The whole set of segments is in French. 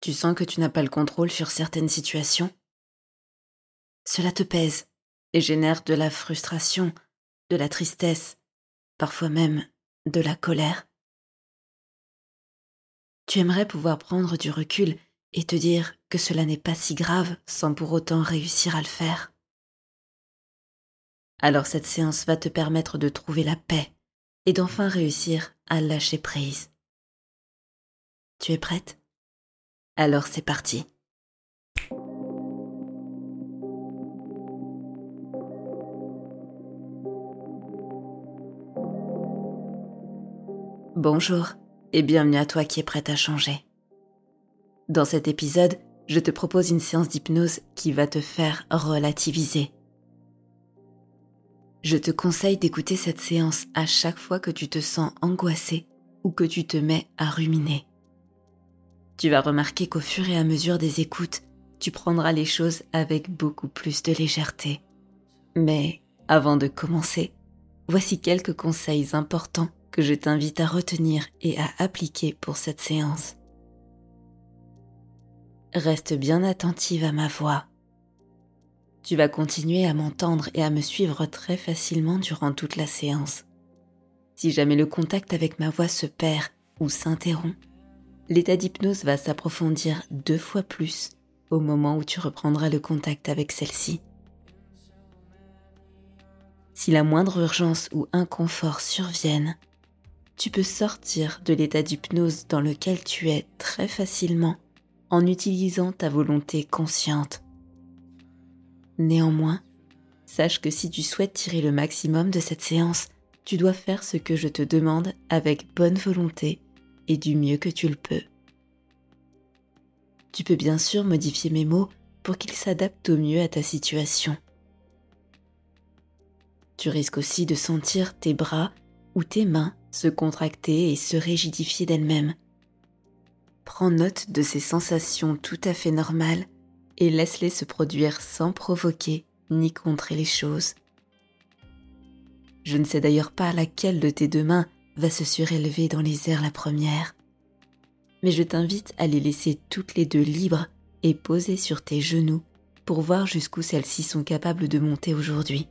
Tu sens que tu n'as pas le contrôle sur certaines situations? Cela te pèse et génère de la frustration, de la tristesse, parfois même de la colère. Tu aimerais pouvoir prendre du recul et te dire que cela n'est pas si grave sans pour autant réussir à le faire. Alors cette séance va te permettre de trouver la paix et d'enfin réussir à lâcher prise. Tu es prête? Alors c'est parti. Bonjour et bienvenue à toi qui es prête à changer. Dans cet épisode, je te propose une séance d'hypnose qui va te faire relativiser. Je te conseille d'écouter cette séance à chaque fois que tu te sens angoissé ou que tu te mets à ruminer tu vas remarquer qu'au fur et à mesure des écoutes, tu prendras les choses avec beaucoup plus de légèreté. Mais avant de commencer, voici quelques conseils importants que je t'invite à retenir et à appliquer pour cette séance. Reste bien attentive à ma voix. Tu vas continuer à m'entendre et à me suivre très facilement durant toute la séance. Si jamais le contact avec ma voix se perd ou s'interrompt, l'état d'hypnose va s'approfondir deux fois plus au moment où tu reprendras le contact avec celle-ci. Si la moindre urgence ou inconfort surviennent, tu peux sortir de l'état d'hypnose dans lequel tu es très facilement en utilisant ta volonté consciente. Néanmoins, sache que si tu souhaites tirer le maximum de cette séance, tu dois faire ce que je te demande avec bonne volonté et du mieux que tu le peux. Tu peux bien sûr modifier mes mots pour qu'ils s'adaptent au mieux à ta situation. Tu risques aussi de sentir tes bras ou tes mains se contracter et se rigidifier d'elles-mêmes. Prends note de ces sensations tout à fait normales et laisse-les se produire sans provoquer ni contrer les choses. Je ne sais d'ailleurs pas laquelle de tes deux mains va se surélever dans les airs la première. Mais je t'invite à les laisser toutes les deux libres et posées sur tes genoux pour voir jusqu'où celles-ci sont capables de monter aujourd'hui.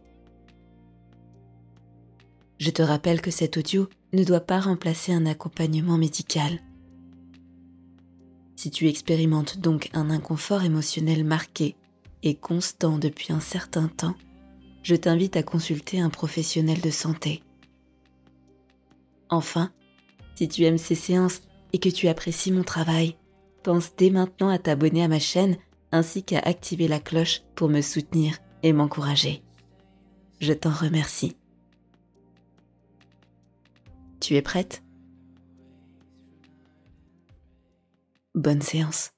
Je te rappelle que cet audio ne doit pas remplacer un accompagnement médical. Si tu expérimentes donc un inconfort émotionnel marqué et constant depuis un certain temps, je t'invite à consulter un professionnel de santé. Enfin, si tu aimes ces séances et que tu apprécies mon travail, pense dès maintenant à t'abonner à ma chaîne ainsi qu'à activer la cloche pour me soutenir et m'encourager. Je t'en remercie. Tu es prête? Bonne séance.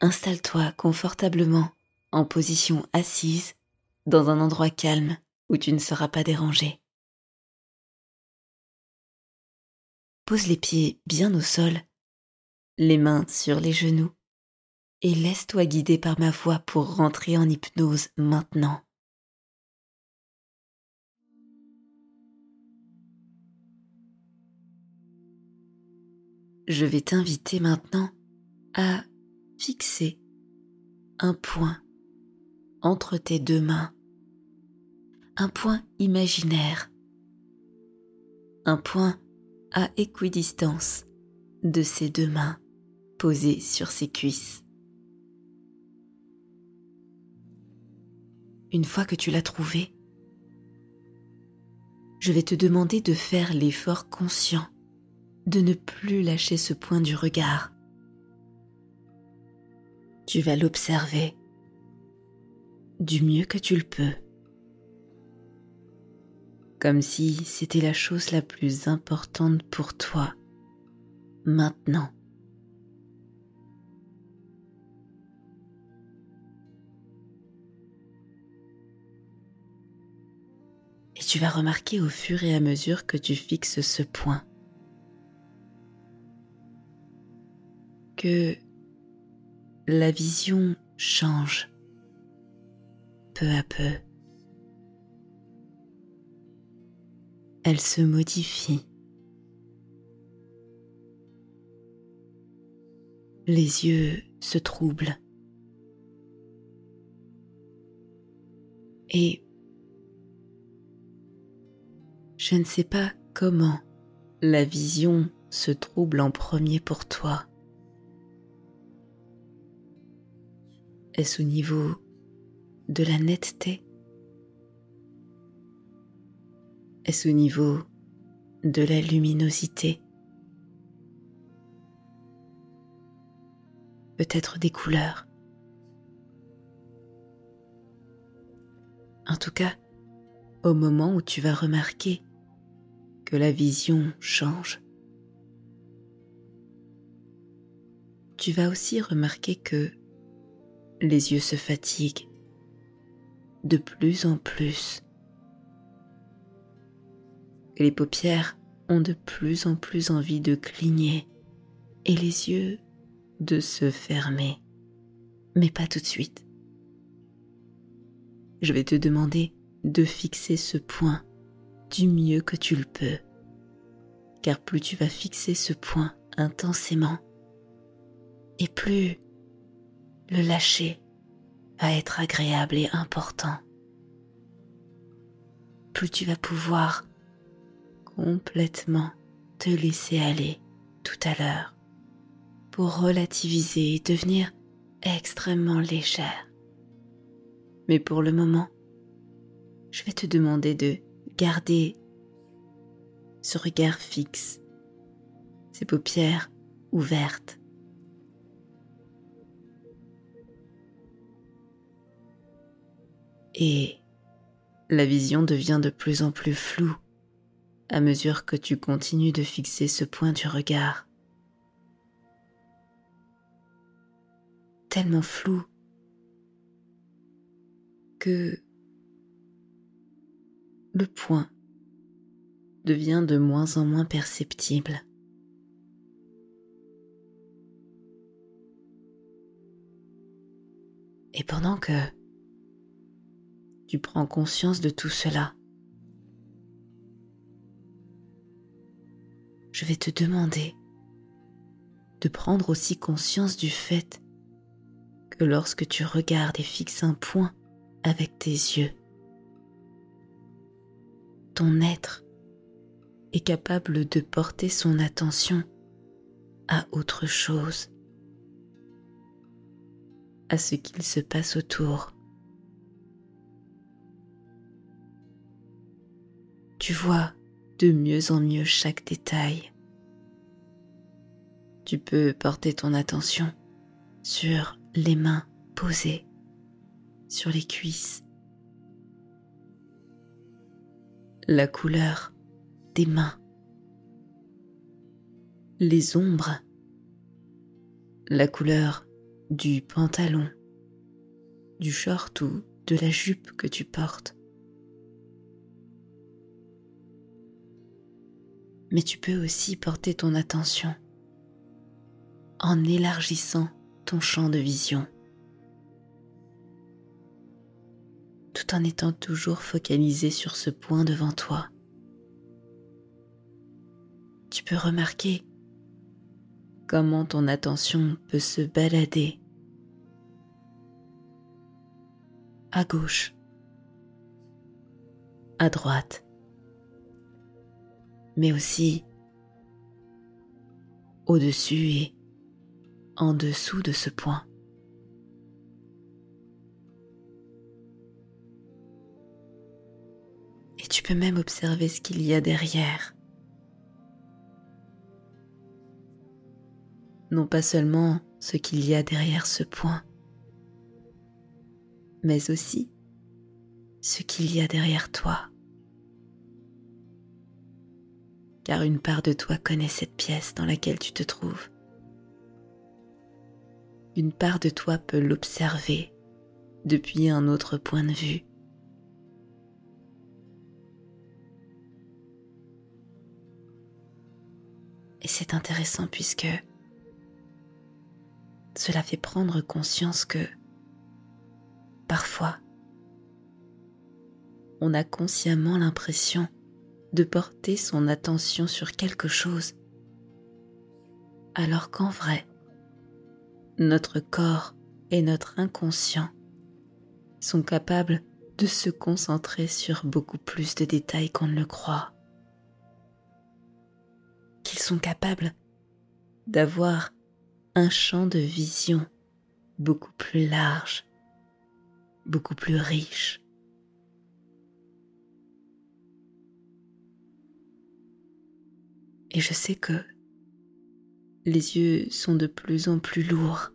Installe-toi confortablement en position assise dans un endroit calme où tu ne seras pas dérangé. Pose les pieds bien au sol, les mains sur les genoux, et laisse-toi guider par ma voix pour rentrer en hypnose maintenant. Je vais t'inviter maintenant à fixer un point entre tes deux mains. Un point imaginaire. Un point à équidistance de ces deux mains posées sur ses cuisses. Une fois que tu l'as trouvé, je vais te demander de faire l'effort conscient de ne plus lâcher ce point du regard. Tu vas l'observer du mieux que tu le peux, comme si c'était la chose la plus importante pour toi, maintenant. Et tu vas remarquer au fur et à mesure que tu fixes ce point que la vision change peu à peu. Elle se modifie. Les yeux se troublent. Et je ne sais pas comment la vision se trouble en premier pour toi. Est-ce au niveau de la netteté. Est-ce au niveau de la luminosité? Peut-être des couleurs. En tout cas, au moment où tu vas remarquer que la vision change, tu vas aussi remarquer que les yeux se fatiguent de plus en plus. Les paupières ont de plus en plus envie de cligner et les yeux de se fermer. Mais pas tout de suite. Je vais te demander de fixer ce point du mieux que tu le peux. Car plus tu vas fixer ce point intensément, et plus le lâcher être agréable et important. Plus tu vas pouvoir complètement te laisser aller tout à l'heure pour relativiser et devenir extrêmement légère. Mais pour le moment, je vais te demander de garder ce regard fixe, ces paupières ouvertes et la vision devient de plus en plus floue à mesure que tu continues de fixer ce point du regard. Tellement flou que le point devient de moins en moins perceptible. Et pendant que tu prends conscience de tout cela. Je vais te demander de prendre aussi conscience du fait que lorsque tu regardes et fixes un point avec tes yeux, ton être est capable de porter son attention à autre chose, à ce qu'il se passe autour. Tu vois de mieux en mieux chaque détail. Tu peux porter ton attention sur les mains posées, sur les cuisses, la couleur des mains, les ombres, la couleur du pantalon, du short ou de la jupe que tu portes. Mais tu peux aussi porter ton attention en élargissant ton champ de vision, tout en étant toujours focalisé sur ce point devant toi. Tu peux remarquer comment ton attention peut se balader à gauche, à droite, mais aussi au-dessus et en dessous de ce point. Et tu peux même observer ce qu'il y a derrière. Non pas seulement ce qu'il y a derrière ce point, mais aussi ce qu'il y a derrière toi car une part de toi connaît cette pièce dans laquelle tu te trouves. Une part de toi peut l'observer depuis un autre point de vue. Et c'est intéressant puisque cela fait prendre conscience que parfois on a consciemment l'impression de porter son attention sur quelque chose, alors qu'en vrai, notre corps et notre inconscient sont capables de se concentrer sur beaucoup plus de détails qu'on ne le croit. Qu'ils sont capables d'avoir un champ de vision beaucoup plus large, beaucoup plus riche. Et je sais que les yeux sont de plus en plus lourds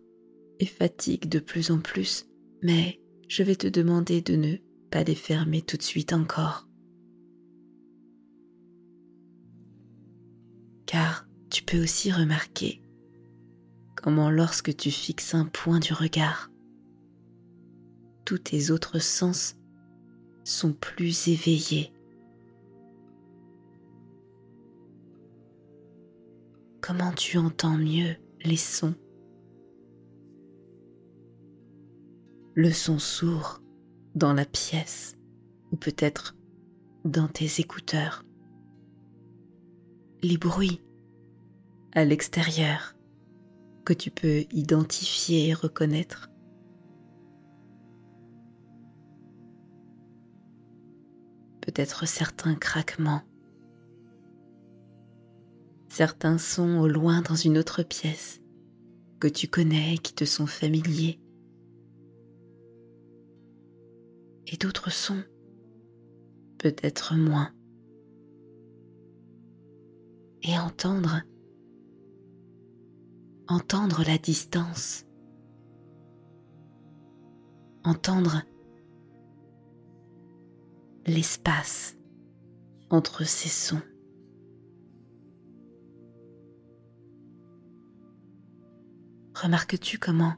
et fatiguent de plus en plus, mais je vais te demander de ne pas les fermer tout de suite encore. Car tu peux aussi remarquer comment lorsque tu fixes un point du regard, tous tes autres sens sont plus éveillés comment tu entends mieux les sons? Le son sourd dans la pièce ou peut-être dans tes écouteurs. Les bruits à l'extérieur que tu peux identifier et reconnaître. Peut-être certains craquements Certains sons au loin dans une autre pièce que tu connais et qui te sont familiers. Et d'autres sons, peut-être moins. Et entendre, entendre la distance, entendre l'espace entre ces sons. Remarques-tu comment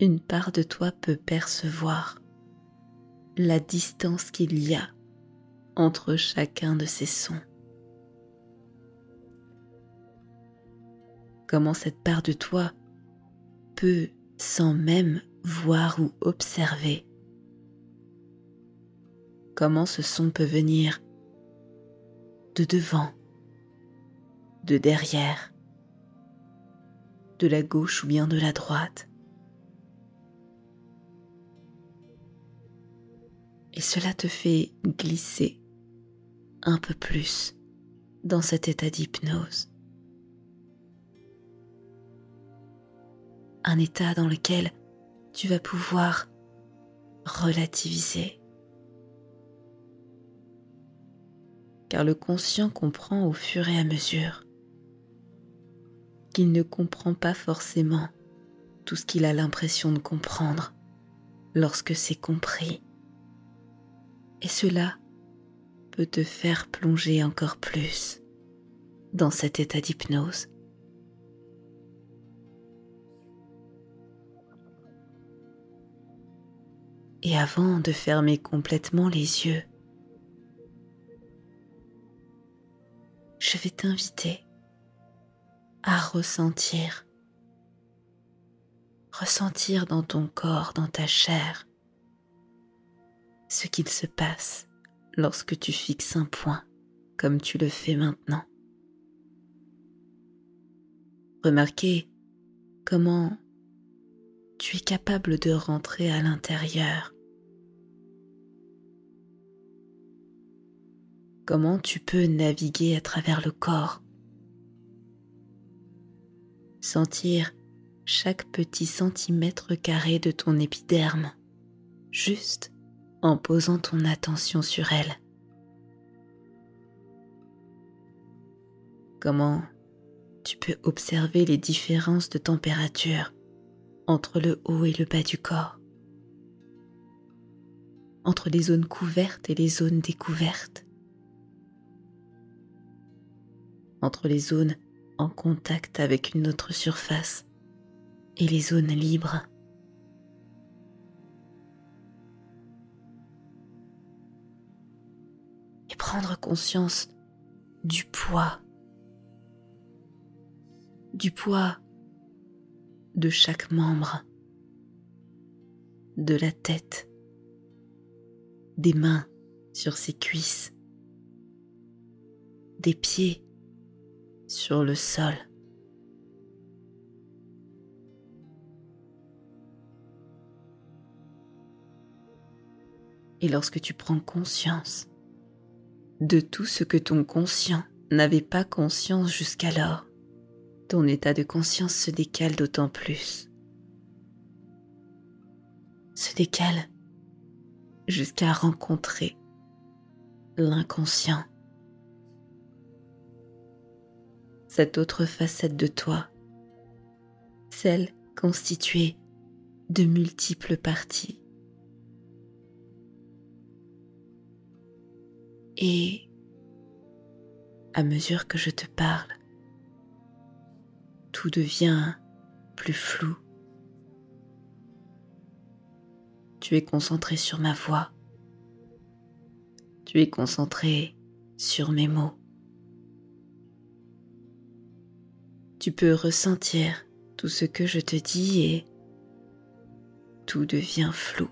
une part de toi peut percevoir la distance qu'il y a entre chacun de ces sons? Comment cette part de toi peut, sans même voir ou observer, comment ce son peut venir de devant, de derrière, de la gauche ou bien de la droite. Et cela te fait glisser un peu plus dans cet état d'hypnose. Un état dans lequel tu vas pouvoir relativiser. Car le conscient comprend au fur et à mesure qu'il ne comprend pas forcément tout ce qu'il a l'impression de comprendre lorsque c'est compris. Et cela peut te faire plonger encore plus dans cet état d'hypnose. Et avant de fermer complètement les yeux, je vais t'inviter à ressentir. Ressentir dans ton corps, dans ta chair, ce qu'il se passe lorsque tu fixes un point comme tu le fais maintenant. Remarquez comment tu es capable de rentrer à l'intérieur. Comment tu peux naviguer à travers le corps sentir chaque petit centimètre carré de ton épiderme, juste en posant ton attention sur elle. Comment tu peux observer les différences de température entre le haut et le bas du corps, entre les zones couvertes et les zones découvertes? entre les zones en contact avec une autre surface et les zones libres. Et prendre conscience du poids, du poids de chaque membre, de la tête, des mains sur ses cuisses, des pieds sur le sol. Et lorsque tu prends conscience de tout ce que ton conscient n'avait pas conscience jusqu'alors, ton état de conscience se décale d'autant plus. Se décale jusqu'à rencontrer l'inconscient. Cette autre facette de toi, celle constituée de multiples parties. Et à mesure que je te parle, tout devient plus flou. Tu es concentré sur ma voix. Tu es concentré sur mes mots. Tu peux ressentir tout ce que je te dis et tout devient flou.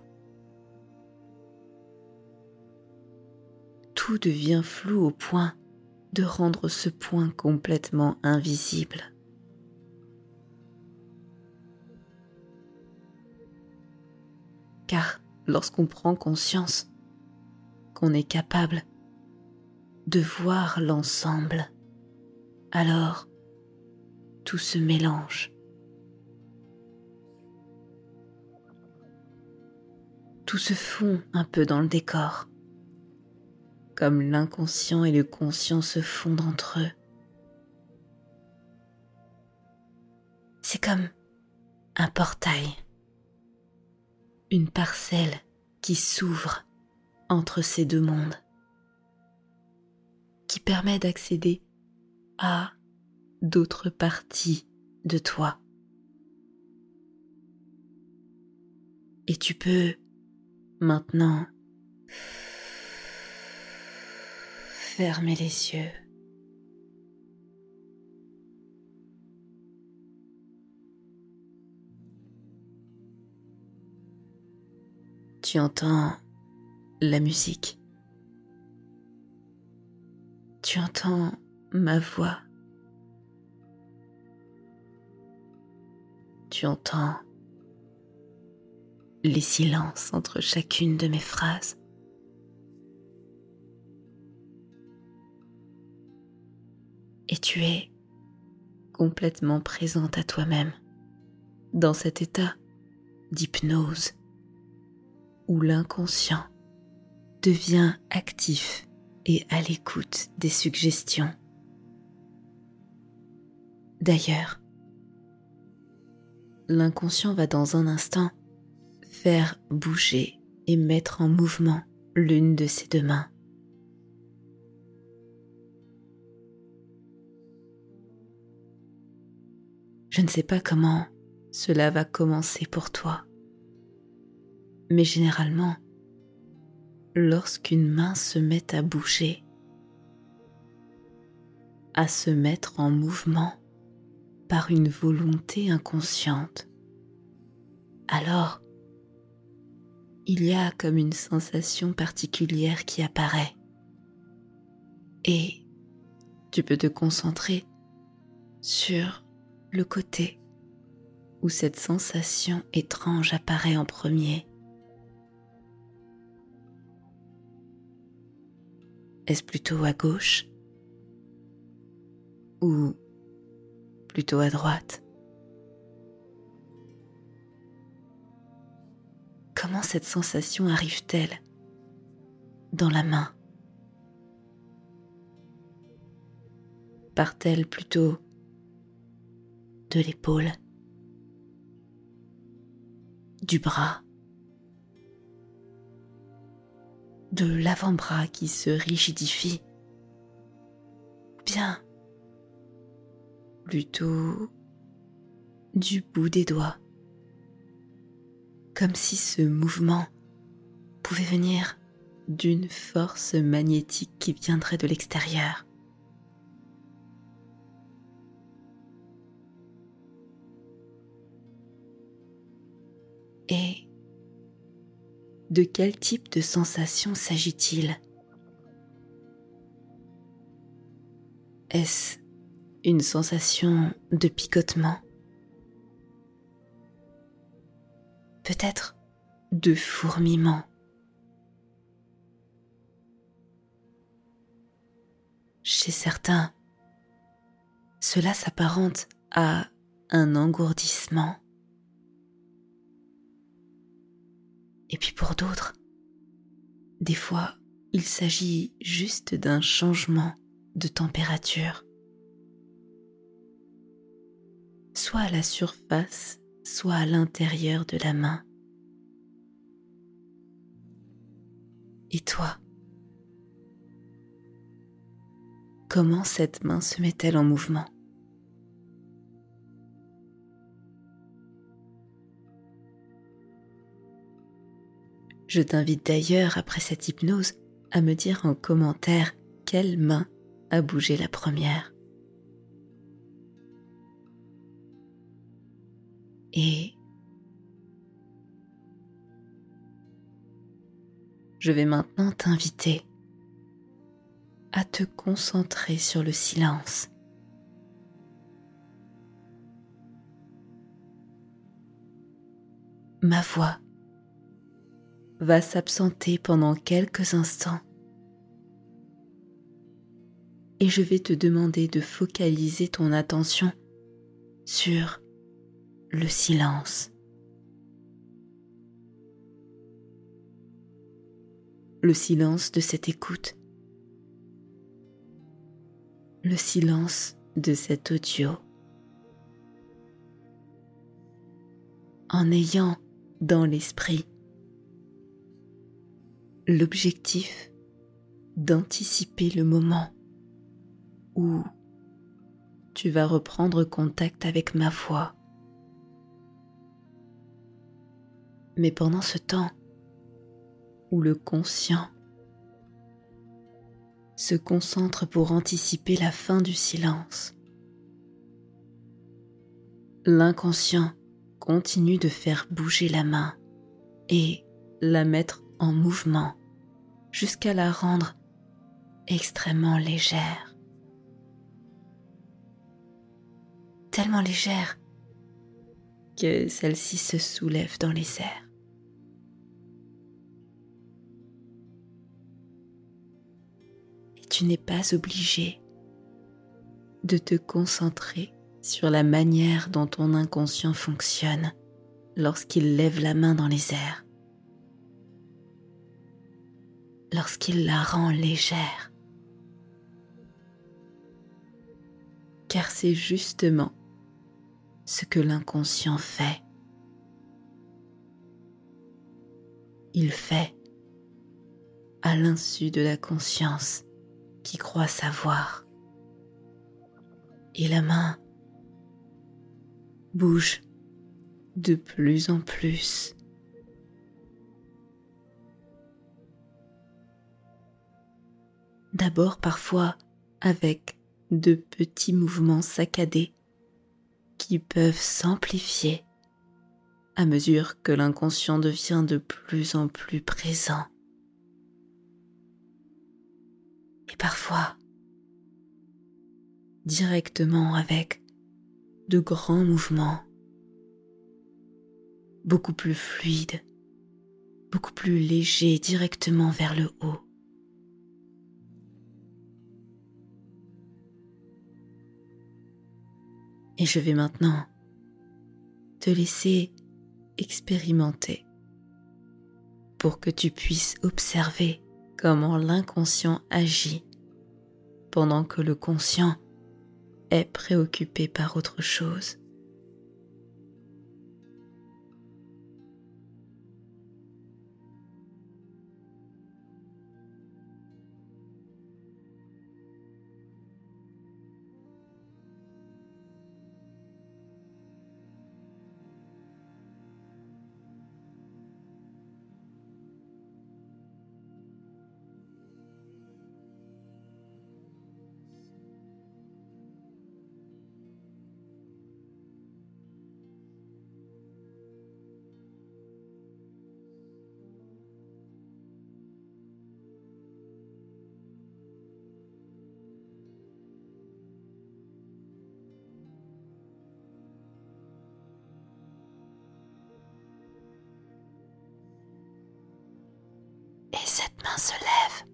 Tout devient flou au point de rendre ce point complètement invisible. Car lorsqu'on prend conscience qu'on est capable de voir l'ensemble, alors tout se mélange. Tout se fond un peu dans le décor comme l'inconscient et le conscient se fondent entre eux. C'est comme un portail, une parcelle qui s'ouvre entre ces deux mondes, qui permet d'accéder à d'autres parties de toi. Et tu peux maintenant fermer les yeux. Tu entends la musique. Tu entends ma voix. Tu entends les silences entre chacune de mes phrases. et tu es complètement présente à toi-même dans cet état d'hypnose où l'inconscient devient actif et à l'écoute des suggestions. D'ailleurs, l'inconscient va dans un instant faire bouger et mettre en mouvement l'une de ses deux mains. Je ne sais pas comment cela va commencer pour toi. Mais généralement, lorsqu'une main se met à bouger, à se mettre en mouvement par une volonté inconsciente, alors il y a comme une sensation particulière qui apparaît. Et tu peux te concentrer sur le côté où cette sensation étrange apparaît en premier. Est-ce plutôt à gauche ou plutôt à droite. Comment cette sensation arrive-t-elle dans la main? Part-elle plutôt de l'épaule, du bras, de l'avant-bras qui se rigidifie, bien plutôt du bout des doigts, comme si ce mouvement pouvait venir d'une force magnétique qui viendrait de l'extérieur. Et de quel type de sensation s'agit-il? Est-ce une sensation de picotement Peut-être de fourmillement Chez certains, cela s'apparente à un engourdissement. Et puis pour d'autres, des fois, il s'agit juste d'un changement de température. Soit à la surface, soit à l'intérieur de la main. Et toi? Comment cette main se met-elle en mouvement? Je t'invite d'ailleurs, après cette hypnose, à me dire en commentaire quelle main a bougé la première. Et je vais maintenant t'inviter à te concentrer sur le silence. Ma voix va s'absenter pendant quelques instants et je vais te demander de focaliser ton attention sur le silence. Le silence de cette écoute le silence de cet audio. En ayant dans l'esprit l'objectif d'anticiper le moment où tu vas reprendre contact avec ma voix. Mais pendant ce temps où le conscient se concentre pour anticiper la fin du silence. L'inconscient continue de faire bouger la main et la mettre en mouvement jusqu'à la rendre extrêmement légère. Tellement légère celle-ci se soulève dans les airs. tu n'es pas obligé de te concentrer sur la manière dont ton inconscient fonctionne lorsqu'il lève la main dans les airs, lorsqu'il la rend légère. Car c'est justement ce que l'inconscient fait. Il fait à l'insu de la conscience qui croit savoir. Et la main bouge de plus en plus. D'abord parfois avec de petits mouvements saccadés peuvent s'amplifier à mesure que l'inconscient devient de plus en plus présent. et parfois directement avec de grands mouvements, beaucoup plus fluides, beaucoup plus légers directement vers le haut. Et je vais maintenant te laisser expérimenter pour que tu puisses observer comment l'inconscient agit pendant que le conscient est préoccupé par autre chose. Main se lève,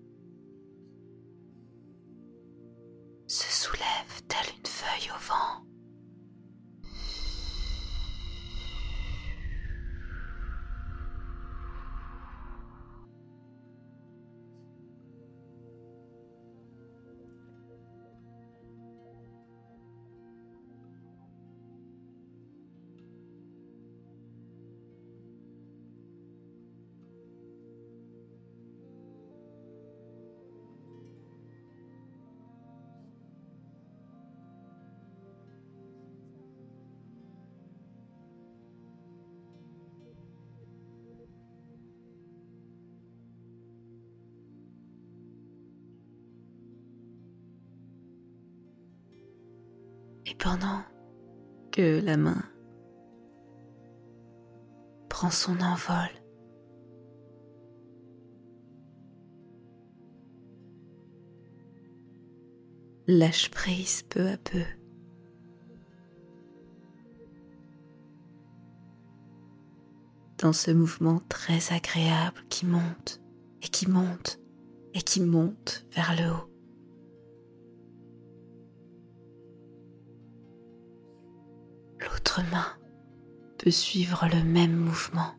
Et pendant que la main prend son envol, lâche prise peu à peu. Dans ce mouvement très agréable qui monte et qui monte et qui monte vers le haut. Main peut suivre le même mouvement.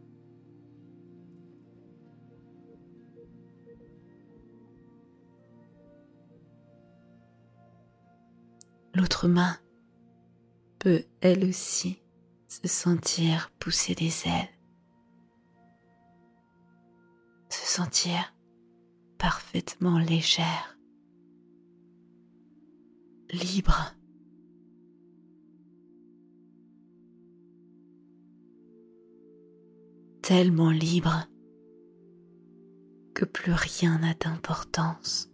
L'autre main peut elle aussi se sentir pousser des ailes, se sentir parfaitement légère, libre. Tellement libre que plus rien n'a d'importance.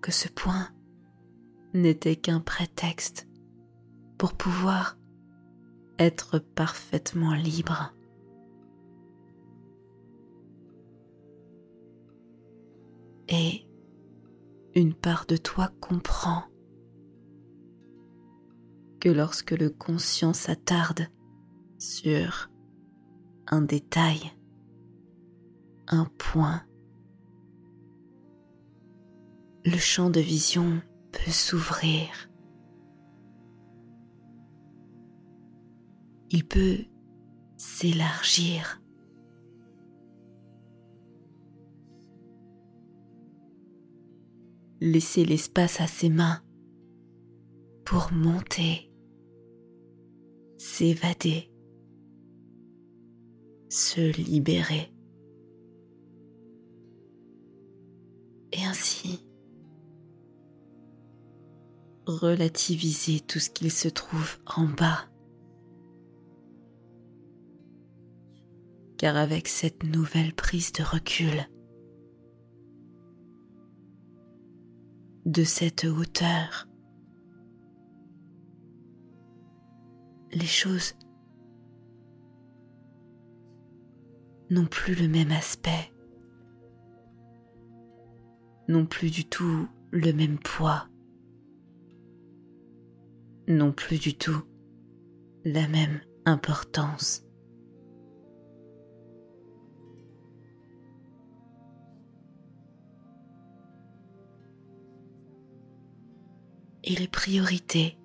Que ce point n'était qu'un prétexte pour pouvoir être parfaitement libre. Et une part de toi comprend que lorsque le conscient s'attarde sur un détail, un point, le champ de vision peut s'ouvrir. Il peut s'élargir. Laisser l'espace à ses mains pour monter, s'évader, se libérer. Et ainsi, relativiser tout ce qu'il se trouve en bas. Car avec cette nouvelle prise de recul, de cette hauteur, les choses n'ont plus le même aspect, n'ont plus du tout le même poids, n'ont plus du tout la même importance. Et les priorités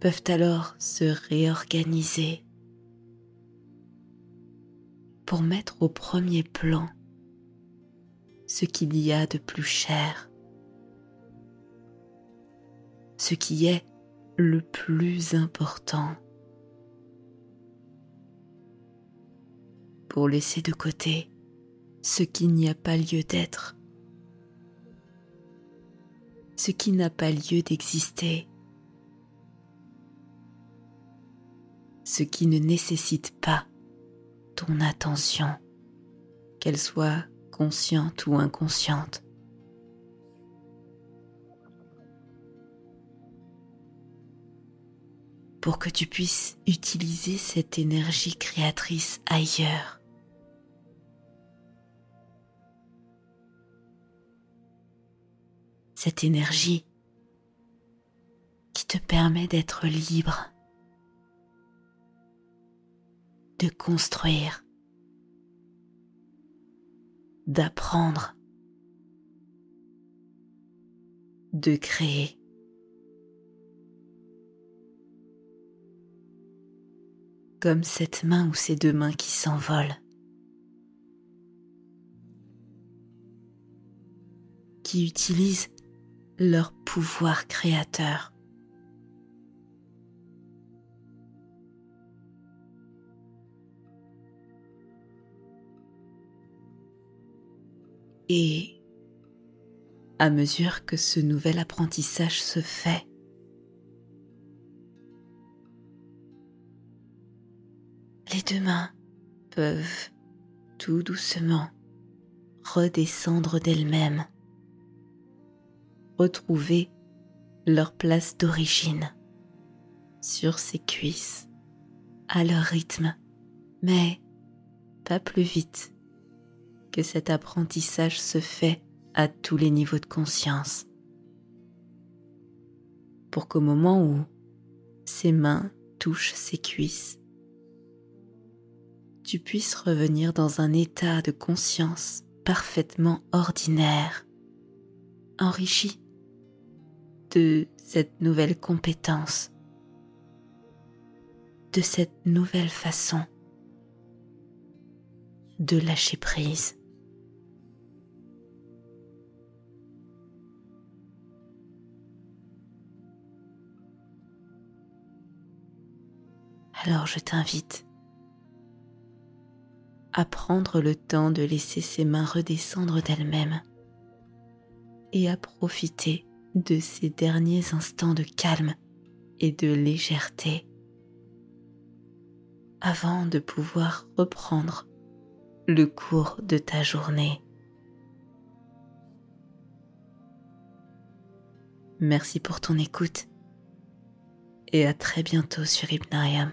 peuvent alors se réorganiser. Pour mettre au premier plan ce qu'il y a de plus cher, ce qui est le plus important, pour laisser de côté ce qui n'y a pas lieu d'être, ce qui n'a pas lieu d'exister ce qui ne nécessite pas ton attention, qu'elle soit consciente ou inconsciente. Pour que tu puisses utiliser cette énergie créatrice ailleurs. Cette énergie qui te permet d'être libre, de construire, d'apprendre, de créer. Comme cette main ou ces deux mains qui s'envolent. qui utilisent leur pouvoir créateur. Et à mesure que ce nouvel apprentissage se fait, les deux mains peuvent tout doucement redescendre d'elles-mêmes retrouver leur place d'origine sur ses cuisses, à leur rythme, mais pas plus vite que cet apprentissage se fait à tous les niveaux de conscience. Pour qu'au moment où ses mains touchent ses cuisses, tu puisses revenir dans un état de conscience parfaitement ordinaire, enrichi de cette nouvelle compétence, de cette nouvelle façon de lâcher prise. Alors je t'invite à prendre le temps de laisser ses mains redescendre d'elles-mêmes et à profiter de ces derniers instants de calme et de légèreté avant de pouvoir reprendre le cours de ta journée. Merci pour ton écoute et à très bientôt sur Hypnarium.